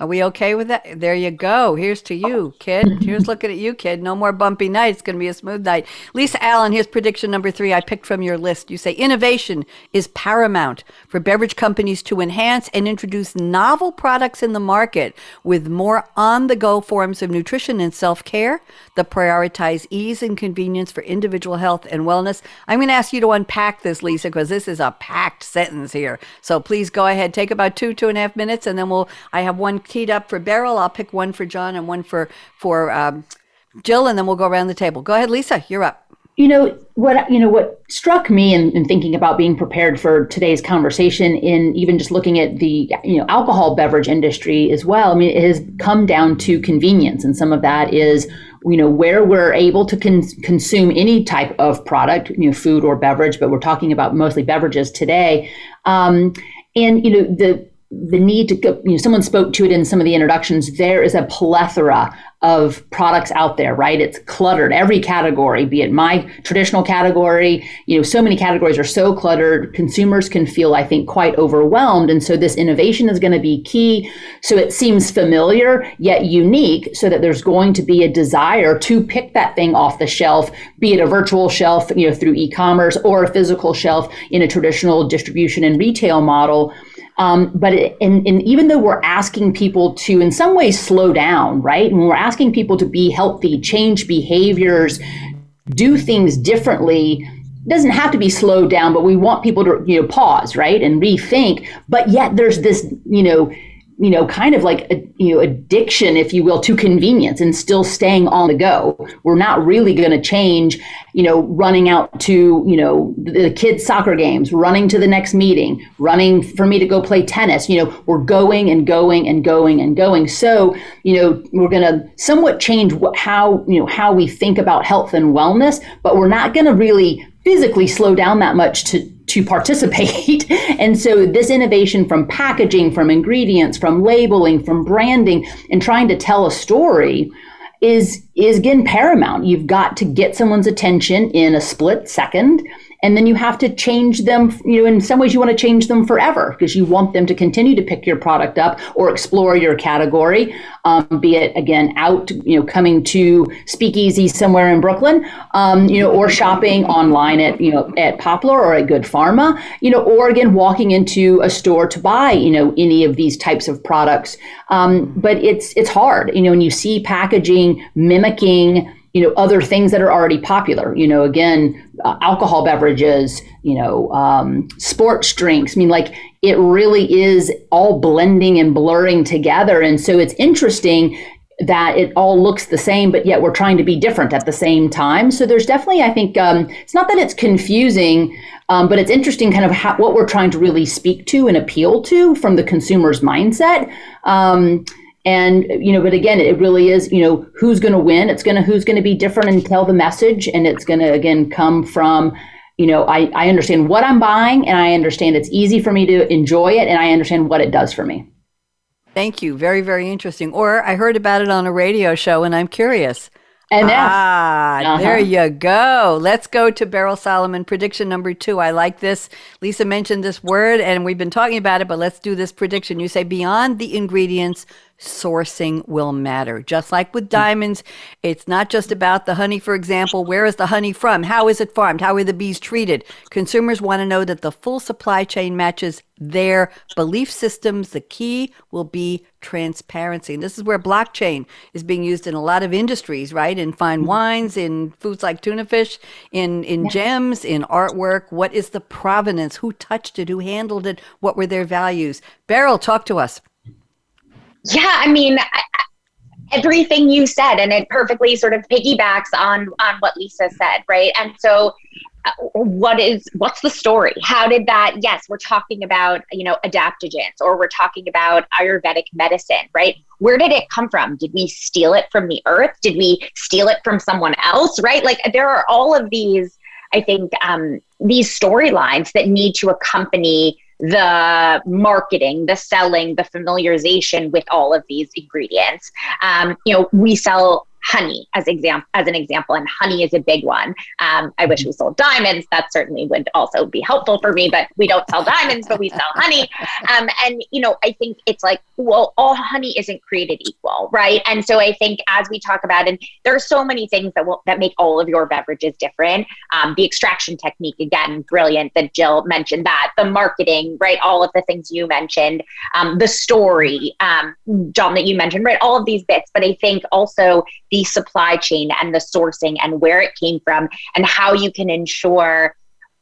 Speaker 2: Are we okay with that? There you go. Here's to you, kid. Here's looking at you, kid. No more bumpy night. It's going to be a smooth night. Lisa Allen, here's prediction number three. I picked from your list. You say innovation is paramount for beverage companies to enhance and introduce novel products in the market with more on the go forms of nutrition and self care that prioritize ease and convenience for individual health and wellness. I'm going to ask you to unpack this, Lisa, because this is a packed sentence here. So please go ahead. Take about two, two and a half minutes, and then we'll, I have one teed up for Beryl. I'll pick one for John and one for for um, Jill, and then we'll go around the table. Go ahead, Lisa. You're up.
Speaker 3: You know what? You know what struck me in, in thinking about being prepared for today's conversation, in even just looking at the you know alcohol beverage industry as well. I mean, it has come down to convenience, and some of that is you know where we're able to con- consume any type of product, you know, food or beverage, but we're talking about mostly beverages today. Um, and you know the the need to go, you know, someone spoke to it in some of the introductions. There is a plethora of products out there, right? It's cluttered. Every category, be it my traditional category, you know, so many categories are so cluttered. Consumers can feel, I think, quite overwhelmed. And so this innovation is going to be key. So it seems familiar yet unique, so that there's going to be a desire to pick that thing off the shelf, be it a virtual shelf, you know, through e-commerce or a physical shelf in a traditional distribution and retail model um, but it, and, and even though we're asking people to, in some ways, slow down, right? And we're asking people to be healthy, change behaviors, do things differently. It doesn't have to be slowed down, but we want people to, you know, pause, right, and rethink. But yet, there's this, you know, you know, kind of like a you know addiction, if you will, to convenience and still staying on the go. We're not really going to change, you know, running out to you know the kids' soccer games, running to the next meeting, running for me to go play tennis. You know, we're going and going and going and going. So you know, we're going to somewhat change how you know how we think about health and wellness, but we're not going to really physically slow down that much to to participate. and so this innovation from packaging, from ingredients, from labeling, from branding, and trying to tell a story is is again paramount. You've got to get someone's attention in a split second and then you have to change them you know in some ways you want to change them forever because you want them to continue to pick your product up or explore your category. Um, be it again out you know coming to speakeasy somewhere in brooklyn um, you know or shopping online at you know at poplar or at good pharma you know or again walking into a store to buy you know any of these types of products. Um, but it's it's hard you know when you see packaging mimicking you know other things that are already popular. You know again uh, alcohol beverages you know um, sports drinks. I mean like it really is all blending and blurring together. And so it's interesting that it all looks the same but yet we're trying to be different at the same time. So there's definitely i think um, it's not that it's confusing um, but it's interesting kind of how, what we're trying to really speak to and appeal to from the consumer's mindset. Um, and you know but again it really is you know who's going to win it's going to who's going to be different and tell the message and it's going to again come from you know I, I understand what i'm buying and i understand it's easy for me to enjoy it and i understand what it does for me
Speaker 2: thank you very very interesting or i heard about it on a radio show and i'm curious
Speaker 3: and
Speaker 2: ah, uh-huh. there you go. Let's go to Beryl Solomon. Prediction number two. I like this. Lisa mentioned this word, and we've been talking about it, but let's do this prediction. You say beyond the ingredients, sourcing will matter. Just like with diamonds, it's not just about the honey, for example. Where is the honey from? How is it farmed? How are the bees treated? Consumers want to know that the full supply chain matches their belief systems. The key will be transparency. And this is where blockchain is being used in a lot of industries, right? In fine mm-hmm. wines, in foods like tuna fish, in, in yeah. gems, in artwork. What is the provenance? Who touched it? Who handled it? What were their values? Beryl, talk to us.
Speaker 4: Yeah, I mean, I, everything you said, and it perfectly sort of piggybacks on on what Lisa said, right? And so, uh, what is what's the story? How did that? Yes, we're talking about you know adaptogens, or we're talking about Ayurvedic medicine, right? Where did it come from? Did we steal it from the earth? Did we steal it from someone else? Right? Like there are all of these. I think um, these storylines that need to accompany the marketing, the selling, the familiarization with all of these ingredients. Um, you know, we sell honey as example as an example and honey is a big one. Um, i wish we sold diamonds. That certainly would also be helpful for me but we don't sell diamonds but we sell honey. Um, and you know i think it's like well all honey isn't created equal right? And so i think as we talk about and there are so many things that will that make all of your beverages different. Um, the extraction technique again brilliant that jill mentioned that the marketing right all of the things you mentioned um, the story um, john that you mentioned right all of these bits. But i think also the supply chain and the sourcing and where it came from and how you can ensure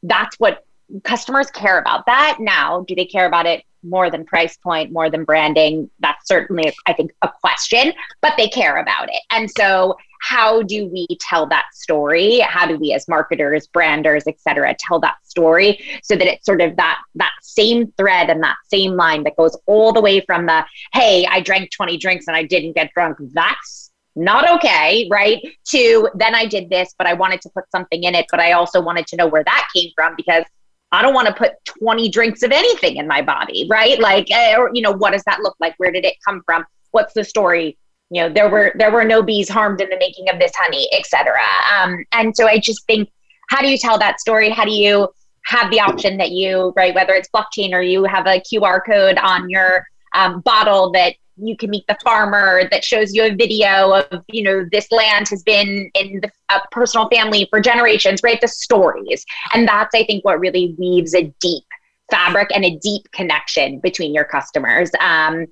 Speaker 4: that's what customers care about. That now do they care about it more than price point more than branding? That's certainly i think a question but they care about it. And so how do we tell that story? How do we as marketers branders et cetera tell that story so that it's sort of that that same thread and that same line that goes all the way from the hey i drank 20 drinks and i didn't get drunk. That's not okay, right? To then I did this, but I wanted to put something in it, but I also wanted to know where that came from because I don't want to put 20 drinks of anything in my body, right? Like, eh, or, you know, what does that look like? Where did it come from? What's the story? You know, there were there were no bees harmed in the making of this honey, etc. Um, and so I just think, how do you tell that story? How do you have the option that you right, whether it's blockchain or you have a QR code on your um, bottle that you can meet the farmer that shows you a video of you know this land has been in the a personal family for generations right? The stories. And that's i think what really weaves a deep fabric and a deep connection between your customers. Um,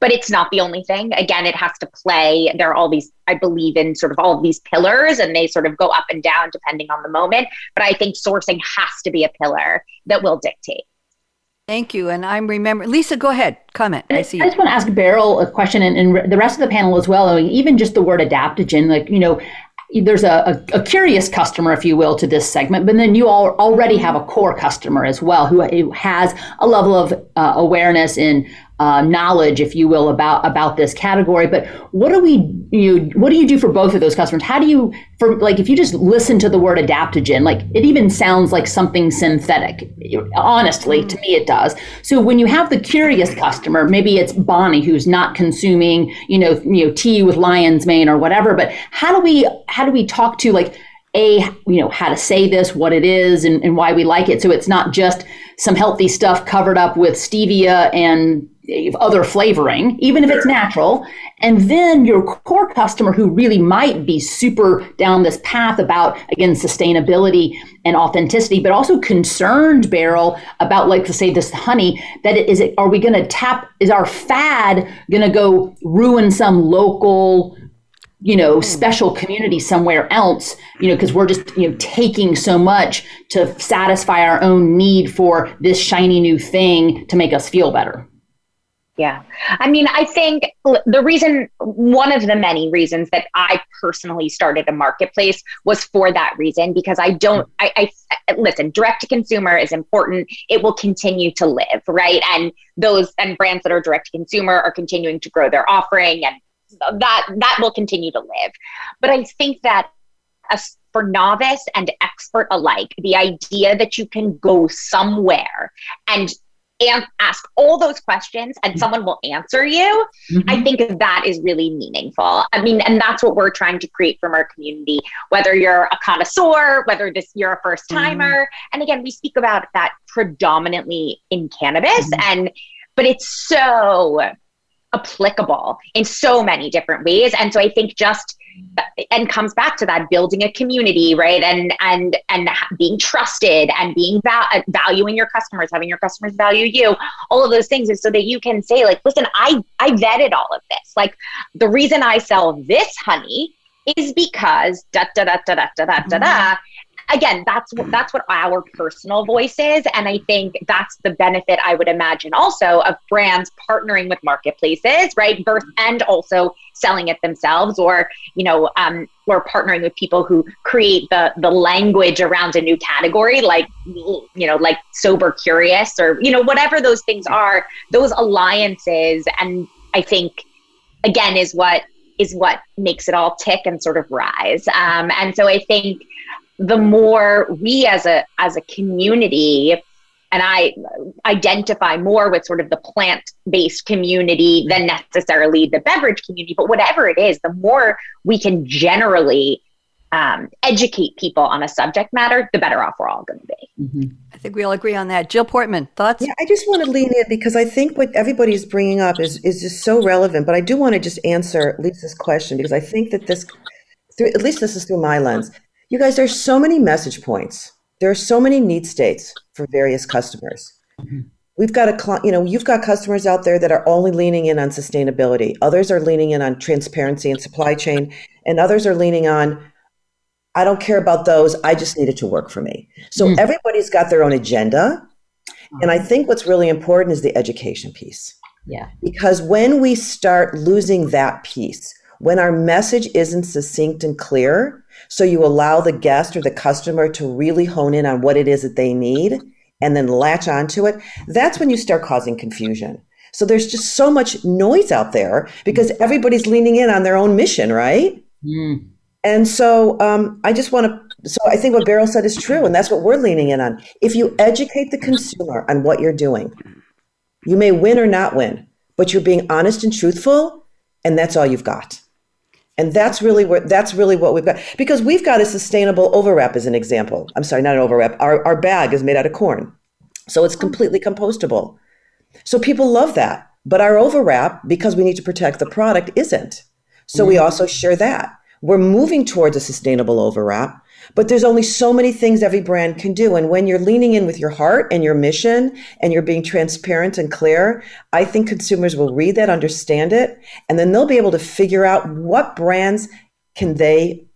Speaker 4: but it's not the only thing. Again it has to play there are all these i believe in sort of all of these pillars and they sort of go up and down depending on the moment. But i think sourcing has to be a pillar that will dictate
Speaker 2: Thank you. And I'm remembering, Lisa, go ahead, comment. I see.
Speaker 3: I just want to ask Beryl a question and, and the rest of the panel as well. even just the word adaptogen, like, you know, there's a, a, a, curious customer, if you will, to this segment, but then you all already have a core customer as well who, who has a level of uh, awareness in uh, knowledge, if you will, about about this category. But what do we you what do you do for both of those customers? How do you for like if you just listen to the word adaptogen, like it even sounds like something synthetic. Honestly, to me it does. So when you have the curious customer, maybe it's Bonnie who's not consuming, you know, you know, tea with lion's mane or whatever. But how do we how do we talk to like a you know how to say this what it is and, and why we like it so it's not just some healthy stuff covered up with stevia and other flavoring, even if it's natural. And then your core customer who really might be super down this path about, again, sustainability and authenticity, but also concerned, Beryl, about like to say this honey, that is it, are we going to tap, is our fad going to go ruin some local, you know, hmm. special community somewhere else, you know, because we're just, you know, taking so much to satisfy our own need for this shiny new thing to make us feel better.
Speaker 4: Yeah. I mean, I think the reason, one of the many reasons that I personally started a marketplace was for that reason, because I don't, I, I listen, direct to consumer is important. It will continue to live, right? And those, and brands that are direct to consumer are continuing to grow their offering and that, that will continue to live. But I think that for novice and expert alike, the idea that you can go somewhere and and ask all those questions and someone will answer you, mm-hmm. I think that is really meaningful. I mean, and that's what we're trying to create from our community, whether you're a connoisseur, whether this you're a first timer. Mm-hmm. And again, we speak about that predominantly in cannabis mm-hmm. and but it's so applicable in so many different ways. And so I think just and comes back to that building a community right? And and and being trusted and being val- uh, valuing your customers having your customers value you all of those things is so that you can say like listen i i vetted all of this. Like the reason i sell this honey is because da da da da da da da da da mm-hmm. Again, that's what that's what our personal voice is, and I think that's the benefit I would imagine also of brands partnering with marketplaces, right? Birth and also selling it themselves, or you know, um, or partnering with people who create the the language around a new category, like you know, like sober curious, or you know, whatever those things are. Those alliances, and I think again is what is what makes it all tick and sort of rise. Um, and so I think the more we as a as a community and I identify more with sort of the plant based community than necessarily the beverage community. But whatever it is, the more we can generally um, educate people on a subject matter, the better off we're all going to be.
Speaker 2: Mm-hmm. I think we all agree on that. Jill Portman, thoughts?
Speaker 6: Yeah, I just want to lean in because I think what everybody's bringing up is is just so relevant. But I do want to just answer Lisa's question because I think that this, through, at least this is through my lens. You guys, there's so many message points. There are so many need states for various customers. Mm-hmm. We've got a, you know, you've got customers out there that are only leaning in on sustainability. Others are leaning in on transparency and supply chain, and others are leaning on, I don't care about those. I just need it to work for me. So mm-hmm. everybody's got their own agenda. And I think what's really important is the education piece.
Speaker 3: Yeah.
Speaker 6: Because when we start losing that piece, when our message isn't succinct and clear, so you allow the guest or the customer to really hone in on what it is that they need and then latch onto it. That's when you start causing confusion. So there's just so much noise out there because everybody's leaning in on their own mission, right? Mm. And so um, I just want to. So I think what Beryl said is true, and that's what we're leaning in on. If you educate the consumer on what you're doing, you may win or not win, but you're being honest and truthful, and that's all you've got. And that's really what that's really what we've got because we've got a sustainable overwrap as an example. I'm sorry, not an overwrap. Our our bag is made out of corn. So it's completely compostable. So people love that. But our overwrap, because we need to protect the product, isn't. So we mm-hmm. also share that. We're moving towards a sustainable overwrap, but there's only so many things every brand can do. And when you're leaning in with your heart and your mission and you're being transparent and clear, I think consumers will read that, understand it, and then they'll be able to figure out what brands can they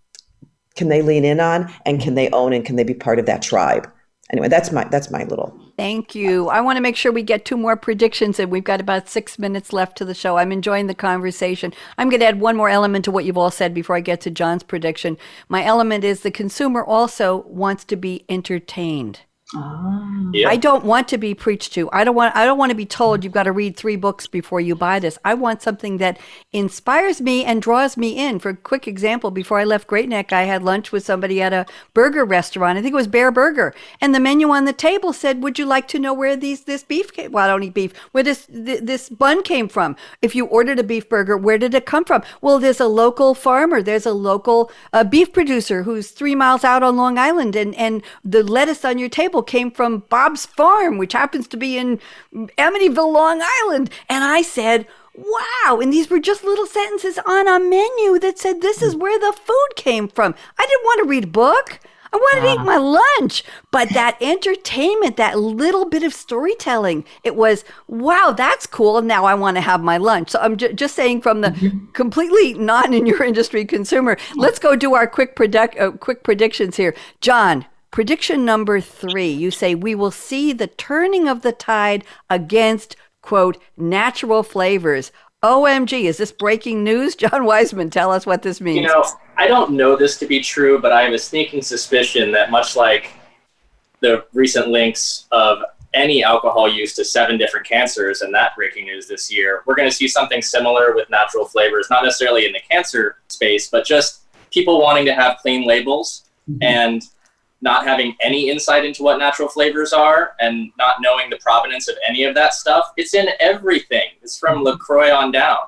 Speaker 6: can they lean in on and can they own and can they be part of that tribe. Anyway, that's my that's my little
Speaker 2: Thank you. I want to make sure we get two more predictions, and we've got about six minutes left to the show. I'm enjoying the conversation. I'm going to add one more element to what you've all said before I get to John's prediction. My element is the consumer also wants to be entertained. Oh. I don't want to be preached to. I don't want I don't want to be told you've got to read 3 books before you buy this. I want something that inspires me and draws me in. For a quick example, before I left Great Neck, I had lunch with somebody at a burger restaurant. I think it was Bear Burger, and the menu on the table said, "Would you like to know where these this beef came? Well, I don't eat beef. Where this th- this bun came from? If you ordered a beef burger, where did it come from? Well, there's a local farmer. There's a local uh, beef producer who's 3 miles out on Long Island and and the lettuce on your table came from Bob's Farm, which happens to be in Amityville, Long Island. And I said, Wow. And these were just little sentences on a menu that said, This is where the food came from. I didn't want to read a book. I wanted to eat my lunch. But that entertainment, that little bit of storytelling, it was, wow, that's cool. Now I want to have my lunch. So I'm j- just saying, from the mm-hmm. completely not in your industry consumer, let's go do our quick, predict, uh, quick predictions here. John, Prediction number three you say, We will see the turning of the tide against, quote, natural flavors. OMG, is this breaking news? John Wiseman, tell us what this means.
Speaker 5: You know, I don't know this to be true, but I have a sneaking suspicion that much like the recent links of any alcohol use to seven different cancers and that breaking news this year, we're going to see something similar with natural flavors, not necessarily in the cancer space, but just people wanting to have clean labels mm-hmm. and not having any insight into what natural flavors are and not knowing the provenance of any of that stuff. It's in everything. It's from mm-hmm. LaCroix on down.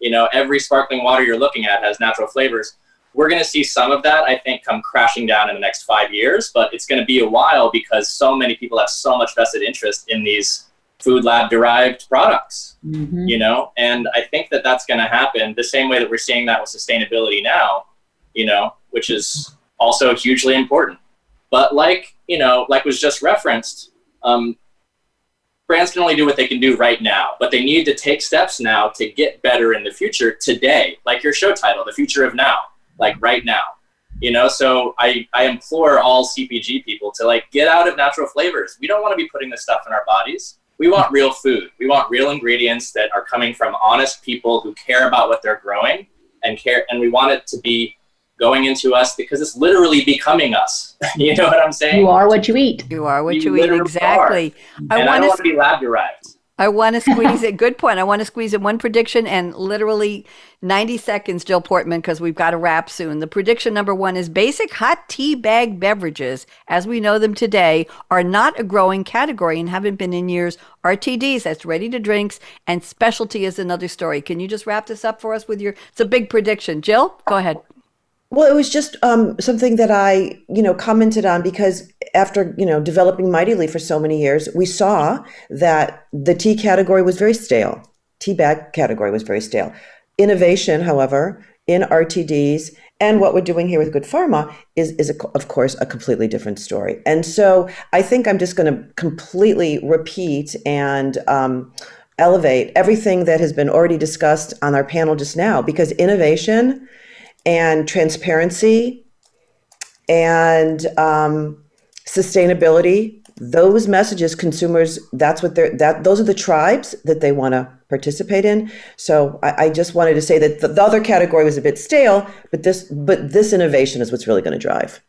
Speaker 5: You know, every sparkling water you're looking at has natural flavors. We're going to see some of that, I think, come crashing down in the next five years, but it's going to be a while because so many people have so much vested interest in these food lab derived products, mm-hmm. you know, and I think that that's going to happen the same way that we're seeing that with sustainability now, you know, which is also hugely important. But like you know, like was just referenced, um, brands can only do what they can do right now, but they need to take steps now to get better in the future today. Like your show title, "The Future of Now," like right now. You know, so I I implore all CPG people to like get out of natural flavors. We don't want to be putting this stuff in our bodies. We want real food. We want real ingredients that are coming from honest people who care about what they're growing and care and we want it to be going into us because it's literally becoming us. you know what I'm saying?
Speaker 3: You are what you eat.
Speaker 2: You are what you, you eat. Exactly.
Speaker 5: Are. I want to be lab derived.
Speaker 2: I want to squeeze it. Good point. I want to squeeze in one prediction and literally 90 seconds, Jill Portman, because we've got to wrap soon. The prediction number one is basic hot tea bag beverages, as we know them today, are not a growing category and haven't been in years. RTDs, that's ready to drinks, and specialty is another story. Can you just wrap this up for us with your? It's a big prediction. Jill, go ahead.
Speaker 6: Well, it was just um, something that I, you know, commented on because after, you know, developing Mighty Leaf for so many years, we saw that the tea category was very stale. Tea bag category was very stale. Innovation, however, in RTDs and what we're doing here with Good Pharma is, is a, of course, a completely different story. And so I think I'm just going to completely repeat and um, elevate everything that has been already discussed on our panel just now because innovation and transparency and um, sustainability. Those messages consumers that's what they're that those are the tribes that they want to participate in. So I, I, just wanted to say that the, the other category was a bit stale but this but this innovation is what's really going to drive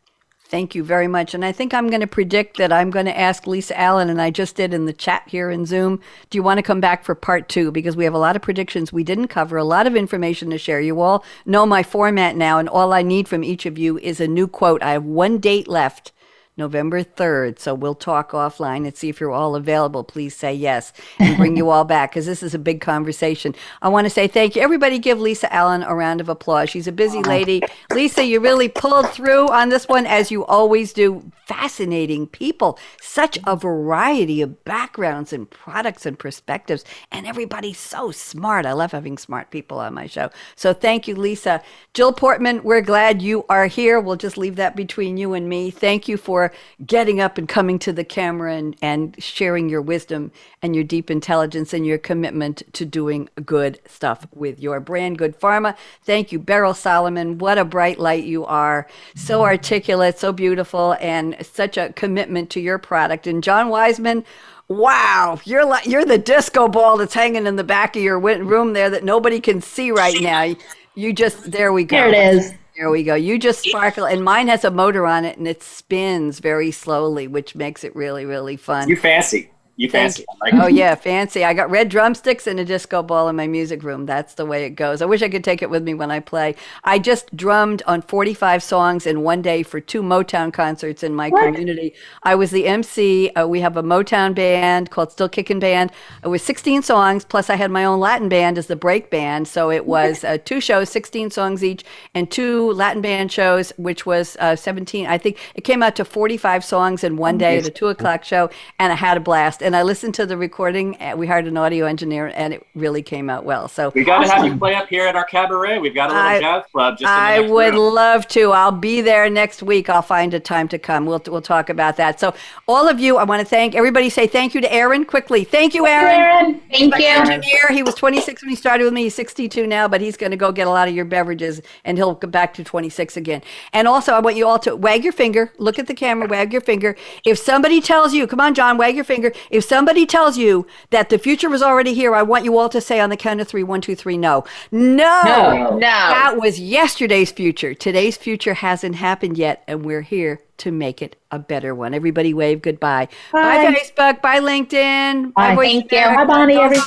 Speaker 2: Thank you very much. And I think I'm going to predict that I'm going to ask Lisa Allen, and I just did in the chat here in Zoom. Do you want to come back for part two? Because we have a lot of predictions we didn't cover, a lot of information to share. You all know my format now, and all I need from each of you is a new quote. I have one date left November 3rd. So we'll talk offline and see if you're all available. Please say yes and bring you all back because this is a big conversation. I want to say thank you. Everybody give Lisa Allen a round of applause. She's a busy lady. Lisa, you really pulled through on this one as you always do. Fascinating people, such a variety of backgrounds and products and perspectives, and everybody's so smart. I love having smart people on my show. So thank you, Lisa. Jill Portman, we're glad you are here. We'll just leave that between you and me. Thank you for getting up and coming to the camera and, and sharing your wisdom and your deep intelligence and your commitment to doing good stuff with your brand, Good Pharma. Thank you, Beryl Solomon. What a bright light you are. So articulate, so beautiful, and such a commitment to your product. And John Wiseman, Wow, you're like you're the disco ball that's hanging in the back of your room there that nobody can see right now. You just there we go.
Speaker 3: There it is.
Speaker 2: There we go. You just sparkle, and mine has a motor on it, and it spins very slowly, which makes it really, really fun.
Speaker 5: You're fancy. You
Speaker 2: Thank
Speaker 5: fancy.
Speaker 2: you.
Speaker 5: Like,
Speaker 2: Oh yeah, fancy. I got red drumsticks and a disco ball in my music room. That's the way it goes. I wish I could take it with me when I play. I just drummed on 45 songs in one day for two Motown concerts in my
Speaker 3: What?
Speaker 2: community. I was the MC. Uh, we have a Motown band called Still Kickin' Band. It was 16 songs plus I had my own Latin band as the break band. So it was uh, two shows, 16 songs each, and two Latin band shows, which was uh, 17. I think it came out to 45 songs in one day at a two o'clock show, and I had a blast. And I listened to the recording. uh, We hired an audio engineer, and it really came out well. So
Speaker 5: we got to have you play up here at our cabaret. We've got a little
Speaker 2: I-
Speaker 5: jazz club just
Speaker 2: I would
Speaker 5: room.
Speaker 2: love to. I'll be there next week. I'll find a time to come. We'll we'll talk about that. So all of you, I want to thank everybody. Say thank you to Aaron quickly. Thank you, Aaron.
Speaker 3: Aaron.
Speaker 4: Thank
Speaker 2: My
Speaker 4: you.
Speaker 2: engineer. He was 26 when he started with me. He's 62 now, but he's going to go get a lot of your beverages, and he'll go back to 26 again. And also, I want you all to wag your finger. Look at the camera. Wag your finger. If somebody tells you, come on, John, wag your finger. If somebody tells you that the future was already here, I want you all to say on the count of three, one, two, three, no, no.
Speaker 3: No.
Speaker 4: No.
Speaker 2: That was yesterday's future. Today's future hasn't happened yet, and we're here to make it a better one. Everybody wave goodbye. Bye,
Speaker 3: Bye.
Speaker 2: Facebook. Bye, LinkedIn.
Speaker 3: Bye.
Speaker 2: Voice
Speaker 4: Thank you.
Speaker 3: Bye, Bonnie, everyone.